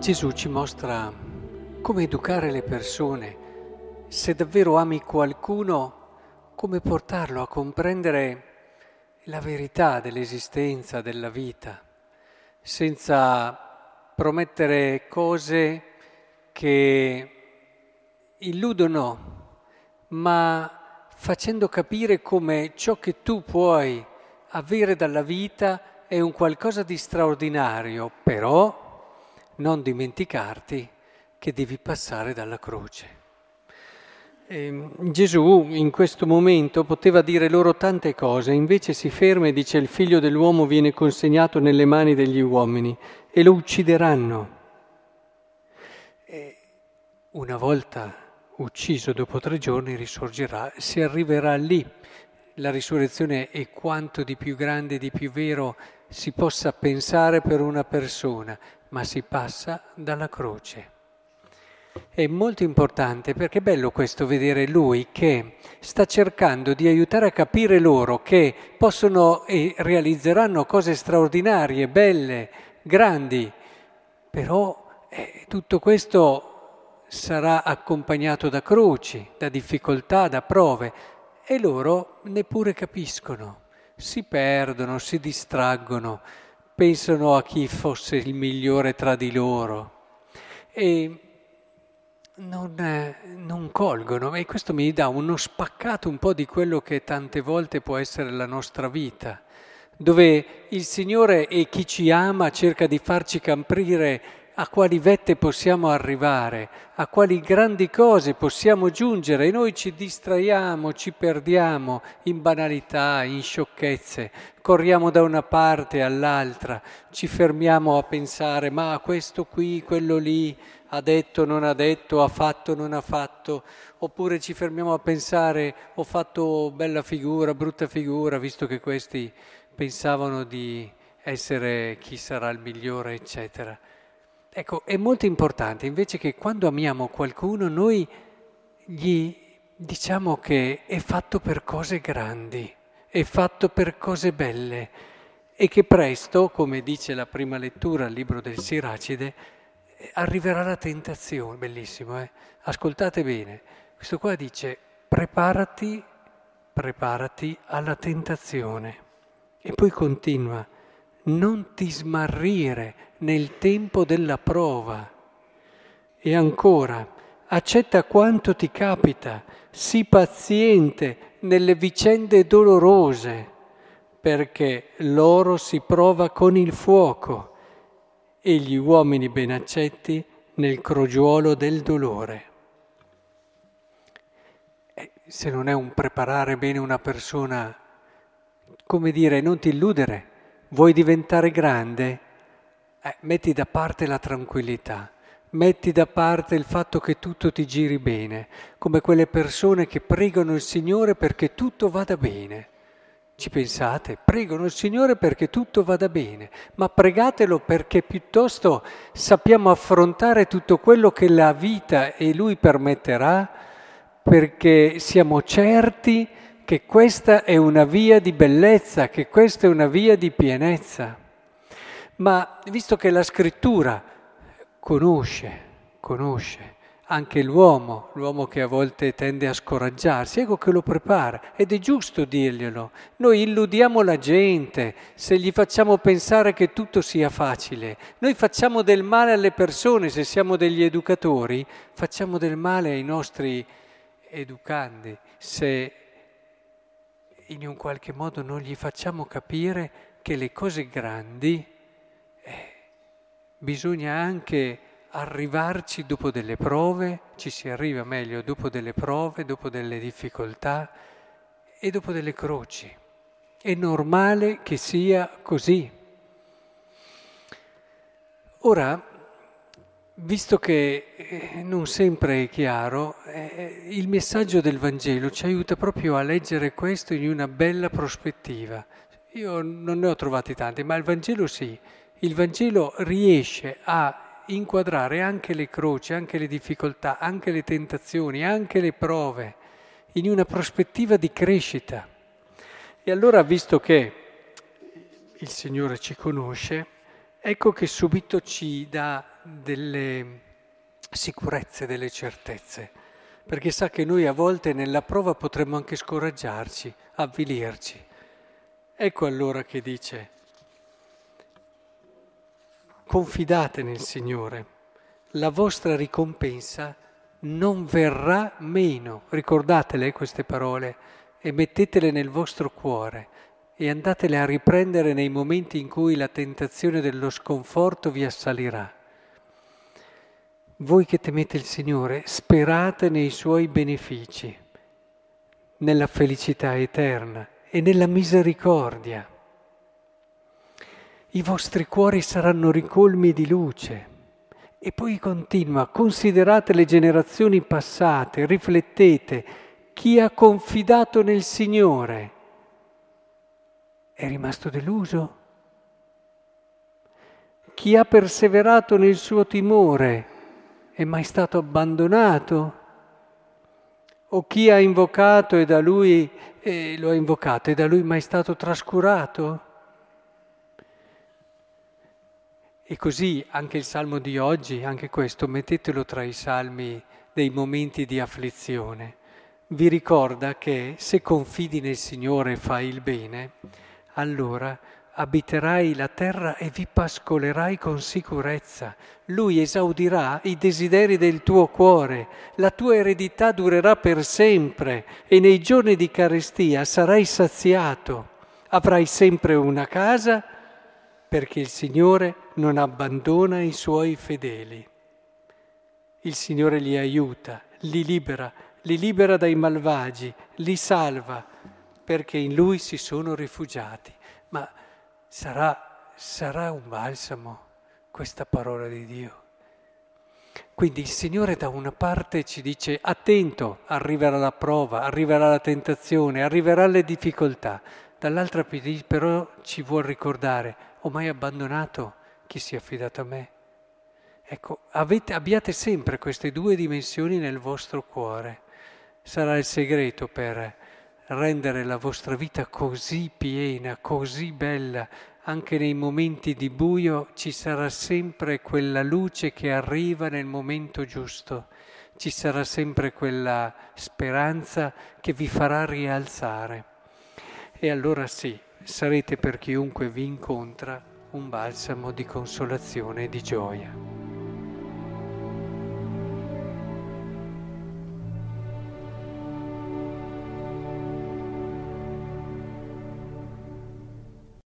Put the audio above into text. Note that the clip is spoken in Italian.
Gesù ci mostra come educare le persone, se davvero ami qualcuno, come portarlo a comprendere la verità dell'esistenza, della vita, senza promettere cose che illudono, ma facendo capire come ciò che tu puoi avere dalla vita è un qualcosa di straordinario, però non dimenticarti che devi passare dalla croce. E ehm, Gesù in questo momento poteva dire loro tante cose, invece si ferma e dice il figlio dell'uomo viene consegnato nelle mani degli uomini e lo uccideranno. E una volta ucciso dopo tre giorni risorgerà, si arriverà lì. La risurrezione è quanto di più grande, di più vero si possa pensare per una persona, ma si passa dalla croce. È molto importante perché è bello questo vedere lui che sta cercando di aiutare a capire loro che possono e realizzeranno cose straordinarie, belle, grandi, però eh, tutto questo sarà accompagnato da croci, da difficoltà, da prove e loro neppure capiscono, si perdono, si distraggono pensano a chi fosse il migliore tra di loro. E non, non, colgono e questo mi dà uno spaccato un po' di quello che tante volte può essere la nostra vita, dove il Signore e chi ci ama cerca di farci camprire a quali vette possiamo arrivare, a quali grandi cose possiamo giungere e noi ci distraiamo, ci perdiamo in banalità, in sciocchezze, corriamo da una parte all'altra, ci fermiamo a pensare ma questo qui, quello lì, ha detto, non ha detto, ha fatto, non ha fatto, oppure ci fermiamo a pensare ho fatto bella figura, brutta figura, visto che questi pensavano di essere chi sarà il migliore, eccetera. Ecco, è molto importante invece che quando amiamo qualcuno noi gli diciamo che è fatto per cose grandi, è fatto per cose belle e che presto, come dice la prima lettura al libro del Siracide, arriverà la tentazione, bellissimo, eh? ascoltate bene, questo qua dice preparati, preparati alla tentazione. E poi continua non ti smarrire nel tempo della prova. E ancora, accetta quanto ti capita, sii paziente nelle vicende dolorose, perché l'oro si prova con il fuoco e gli uomini ben accetti nel crogiuolo del dolore. Eh, se non è un preparare bene una persona, come dire, non ti illudere, Vuoi diventare grande? Eh, metti da parte la tranquillità, metti da parte il fatto che tutto ti giri bene, come quelle persone che pregano il Signore perché tutto vada bene. Ci pensate? Pregano il Signore perché tutto vada bene, ma pregatelo perché piuttosto sappiamo affrontare tutto quello che la vita e Lui permetterà, perché siamo certi che questa è una via di bellezza, che questa è una via di pienezza. Ma visto che la scrittura conosce, conosce anche l'uomo, l'uomo che a volte tende a scoraggiarsi, ecco che lo prepara ed è giusto dirglielo. Noi illudiamo la gente se gli facciamo pensare che tutto sia facile. Noi facciamo del male alle persone, se siamo degli educatori, facciamo del male ai nostri educandi se in un qualche modo non gli facciamo capire che le cose grandi eh, bisogna anche arrivarci dopo delle prove, ci si arriva meglio dopo delle prove, dopo delle difficoltà e dopo delle croci. È normale che sia così. Ora, Visto che eh, non sempre è chiaro, eh, il messaggio del Vangelo ci aiuta proprio a leggere questo in una bella prospettiva. Io non ne ho trovati tanti, ma il Vangelo sì. Il Vangelo riesce a inquadrare anche le croci, anche le difficoltà, anche le tentazioni, anche le prove, in una prospettiva di crescita. E allora, visto che il Signore ci conosce, ecco che subito ci dà delle sicurezze, delle certezze, perché sa che noi a volte nella prova potremmo anche scoraggiarci, avvilirci. Ecco allora che dice, confidate nel Signore, la vostra ricompensa non verrà meno. Ricordatele queste parole e mettetele nel vostro cuore e andatele a riprendere nei momenti in cui la tentazione dello sconforto vi assalirà. Voi che temete il Signore, sperate nei suoi benefici, nella felicità eterna e nella misericordia. I vostri cuori saranno ricolmi di luce. E poi continua, considerate le generazioni passate, riflettete, chi ha confidato nel Signore è rimasto deluso? Chi ha perseverato nel suo timore è mai stato abbandonato? O chi ha invocato e da lui e lo ha invocato e da lui mai stato trascurato? E così anche il salmo di oggi, anche questo, mettetelo tra i salmi dei momenti di afflizione vi ricorda che se confidi nel Signore e fai il bene, allora abiterai la terra e vi pascolerai con sicurezza. Lui esaudirà i desideri del tuo cuore, la tua eredità durerà per sempre e nei giorni di carestia sarai saziato. Avrai sempre una casa perché il Signore non abbandona i suoi fedeli. Il Signore li aiuta, li libera li libera dai malvagi, li salva, perché in lui si sono rifugiati. Ma sarà, sarà un balsamo questa parola di Dio. Quindi il Signore da una parte ci dice attento, arriverà la prova, arriverà la tentazione, arriverà le difficoltà, dall'altra però ci vuol ricordare, ho mai abbandonato chi si è affidato a me? Ecco, avete, abbiate sempre queste due dimensioni nel vostro cuore sarà il segreto per rendere la vostra vita così piena, così bella. Anche nei momenti di buio ci sarà sempre quella luce che arriva nel momento giusto, ci sarà sempre quella speranza che vi farà rialzare. E allora sì, sarete per chiunque vi incontra un balsamo di consolazione e di gioia.